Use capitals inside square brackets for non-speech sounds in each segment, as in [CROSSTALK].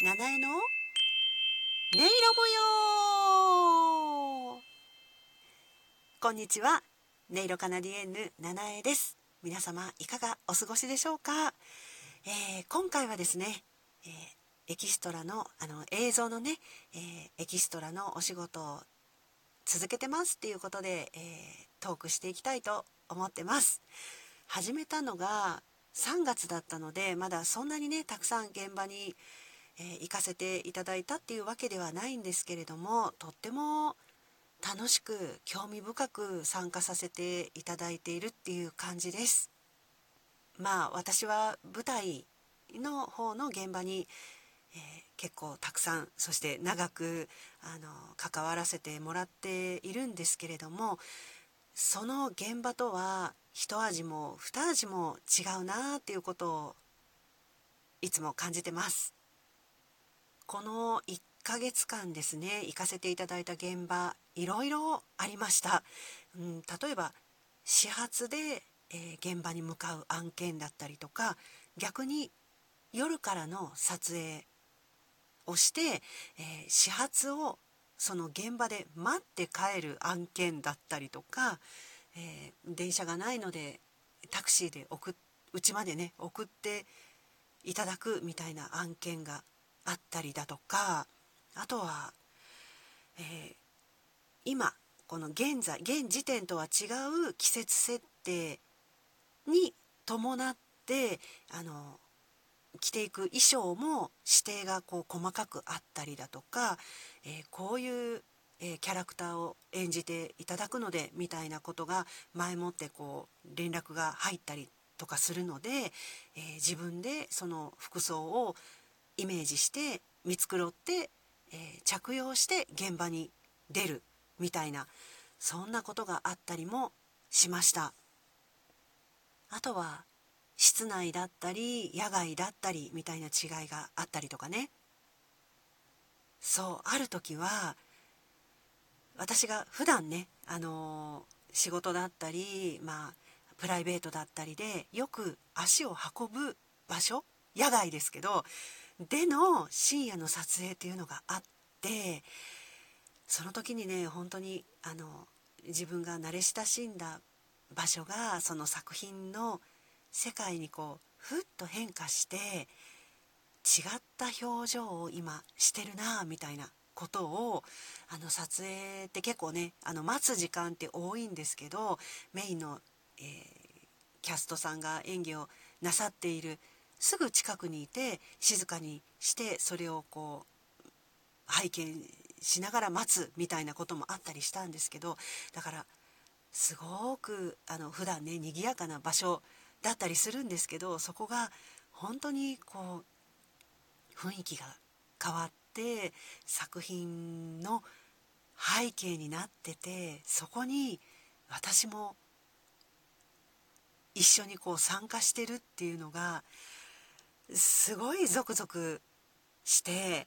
七重の？音色模様。こんにちは。音色カナディエンヌ七重です。皆様いかがお過ごしでしょうか、えー、今回はですね、えー、エキストラのあの映像のね、えー、エキストラのお仕事を続けてます。っていうことで、えトークしていきたいと思ってます。始めたのが3月だったのでまだそんなにねたくさん現場にえー、行かせていただいたっていうわけではないんですけれどもとっても楽しく興味深く参加させていただいているっていう感じです。まあ私は舞台の方の現場に、えー、結構たくさんそして長くあの関わらせてもらっているんですけれどもその現場とは一味も二味も違うなっていうことをいつも感じてます。この1ヶ月間ですね行かせていただいた現場いろいろありました、うん、例えば始発で、えー、現場に向かう案件だったりとか逆に夜からの撮影をして、えー、始発をその現場で待って帰る案件だったりとか、えー、電車がないのでタクシーで送うちまでね送っていただくみたいな案件があったりだとかあとは、えー、今この現在現時点とは違う季節設定に伴ってあの着ていく衣装も指定がこう細かくあったりだとか、えー、こういう、えー、キャラクターを演じていただくのでみたいなことが前もってこう連絡が入ったりとかするので、えー、自分でその服装をイメージして見繕って、えー、着用して現場に出るみたいなそんなことがあったりもしました。あとは室内だったり野外だったりみたいな違いがあったりとかね。そうある時は私が普段ねあのー、仕事だったりまあプライベートだったりでよく足を運ぶ場所野外ですけどでの深夜の撮影っていうのがあってその時にね本当にあの自分が慣れ親しんだ場所がその作品の世界にこうふっと変化して違った表情を今してるなみたいなことをあの撮影って結構ねあの待つ時間って多いんですけどメインの、えー、キャストさんが演技をなさっているすぐ近くにいて静かにしてそれをこう拝見しながら待つみたいなこともあったりしたんですけどだからすごくあの普段ね賑やかな場所だったりするんですけどそこが本当にこう雰囲気が変わって作品の背景になっててそこに私も一緒にこう参加してるっていうのがすごいゾクゾクして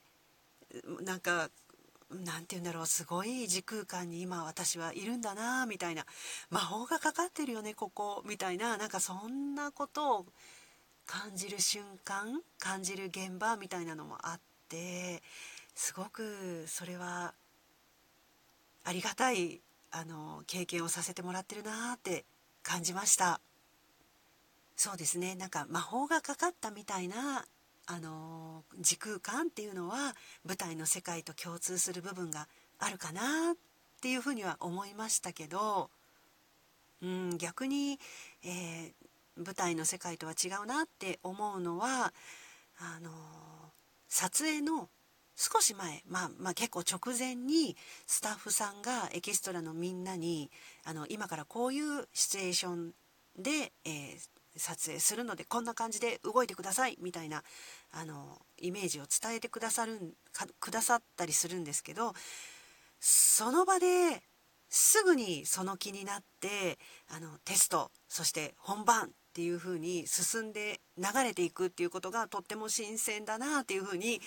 なんかなんて言うんだろうすごい時空間に今私はいるんだなみたいな魔法がかかってるよねここみたいななんかそんなことを感じる瞬間感じる現場みたいなのもあってすごくそれはありがたいあの経験をさせてもらってるなって感じました。そうですね。なんか魔法がかかったみたいなあの時空間っていうのは舞台の世界と共通する部分があるかなっていうふうには思いましたけど、うん、逆に、えー、舞台の世界とは違うなって思うのはあの撮影の少し前、まあ、まあ結構直前にスタッフさんがエキストラのみんなにあの今からこういうシチュエーションで、えー、撮影するのでこんな感じで動いてくださいみたいなあのイメージを伝えてくださるくださったりするんですけどその場ですぐにその気になってあのテストそして本番っていう風に進んで流れていくっていうことがとっても新鮮だなっていう風に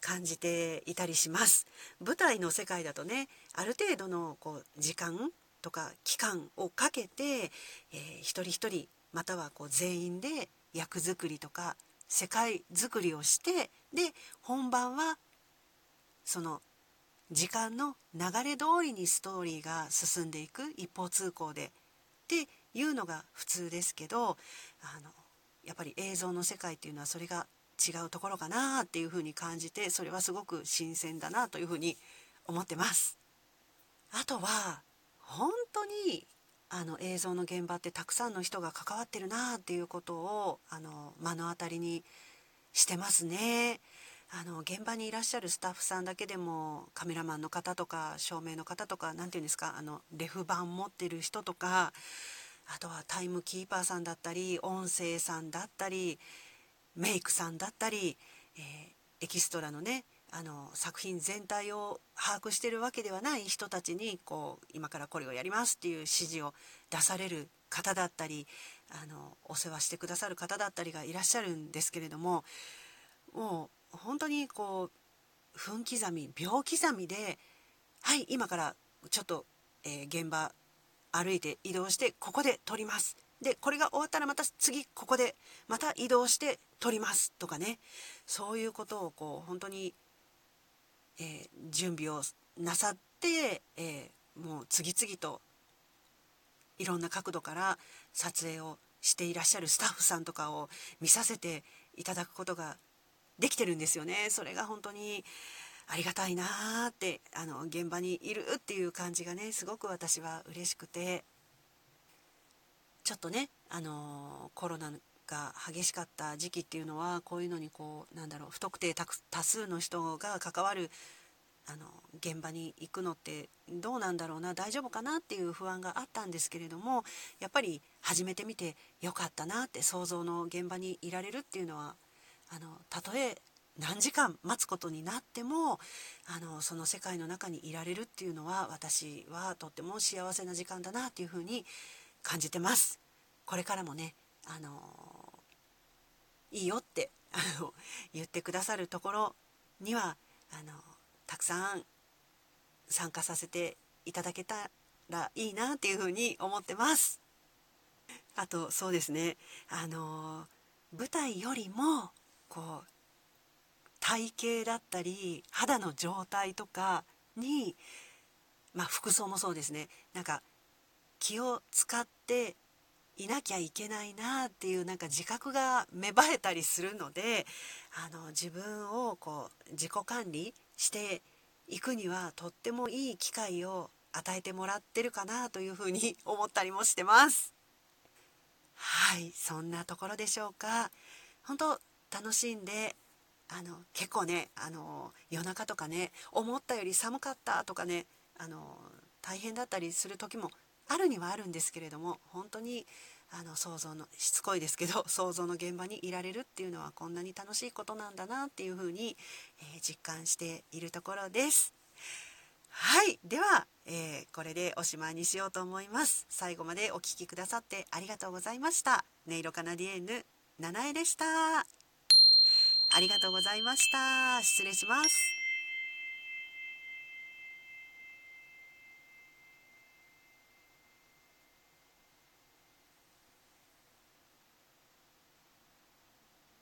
感じていたりします。舞台の世界だとねある程度のこう時間とか期間をかけて、えー、一人一人またはこう全員で役作りとか世界づくりをしてで本番はその時間の流れ通りにストーリーが進んでいく一方通行でっていうのが普通ですけどあのやっぱり映像の世界っていうのはそれが違うところかなっていうふうに感じてそれはすごく新鮮だなというふうに思ってます。あとは本当にあの映像の現場ってたくさんの人が関わってるなっていうことをあの目の当たりにしてますね。あの現場にいらっしゃるスタッフさんだけでもカメラマンの方とか照明の方とか何て言うんですかあのレフ板持ってる人とかあとはタイムキーパーさんだったり音声さんだったりメイクさんだったり、えー、エキストラのねあの作品全体を把握してるわけではない人たちにこう今からこれをやりますっていう指示を出される方だったりあのお世話してくださる方だったりがいらっしゃるんですけれどももう本当にこう分刻み秒刻みではい今からちょっと、えー、現場歩いて移動してここで撮ります。でこれが終わったらまた次ここでまた移動して撮りますとかね。そういうことをこう本当に、えー、準備をなさって、えー、もう次々といろんな角度から撮影をしていらっしゃるスタッフさんとかを見させていただくことができてるんですよね。それが本当にありがたいなーってあの現場にいるっていう感じがねすごく私は嬉しくてちょっとねあのコロナが激しかった時期っていうのはこういうのにこうなんだろう不特定多数の人が関わるあの現場に行くのってどうなんだろうな大丈夫かなっていう不安があったんですけれどもやっぱり始めてみてよかったなって想像の現場にいられるっていうのはあのたとえ何時間待つことになってもあのその世界の中にいられるっていうのは私はとっても幸せな時間だなっていうふうに感じてます。これからもねあのいいよってあの言ってくださるところにはあのたくさん参加させていただけたらいいなっていうふうに思ってます。あとそうですねあの舞台よりもこう体型だったり肌の状態とかにまあ服装もそうですねなんか気を使っていなきゃいけないなっていうなんか自覚が芽生えたりするのであの自分をこう自己管理していくにはとってもいい機会を与えてもらってるかなというふうに思ったりもしてます。はいそんなところでしょうか。本当楽しんであの結構ねあの夜中とかね思ったより寒かったとかねあの大変だったりする時もあるにはあるんですけれども本当にあの想像のしつこいですけど [LAUGHS] 想像の現場にいられるっていうのはこんなに楽しいことなんだなっていうふうに、えー、実感しているところです。はい。では、えー、これでおしまいにしようと思います。最後までお聴きくださってありがとうございました。音色カナディエンヌ七重でした。ありがとうございました。失礼します。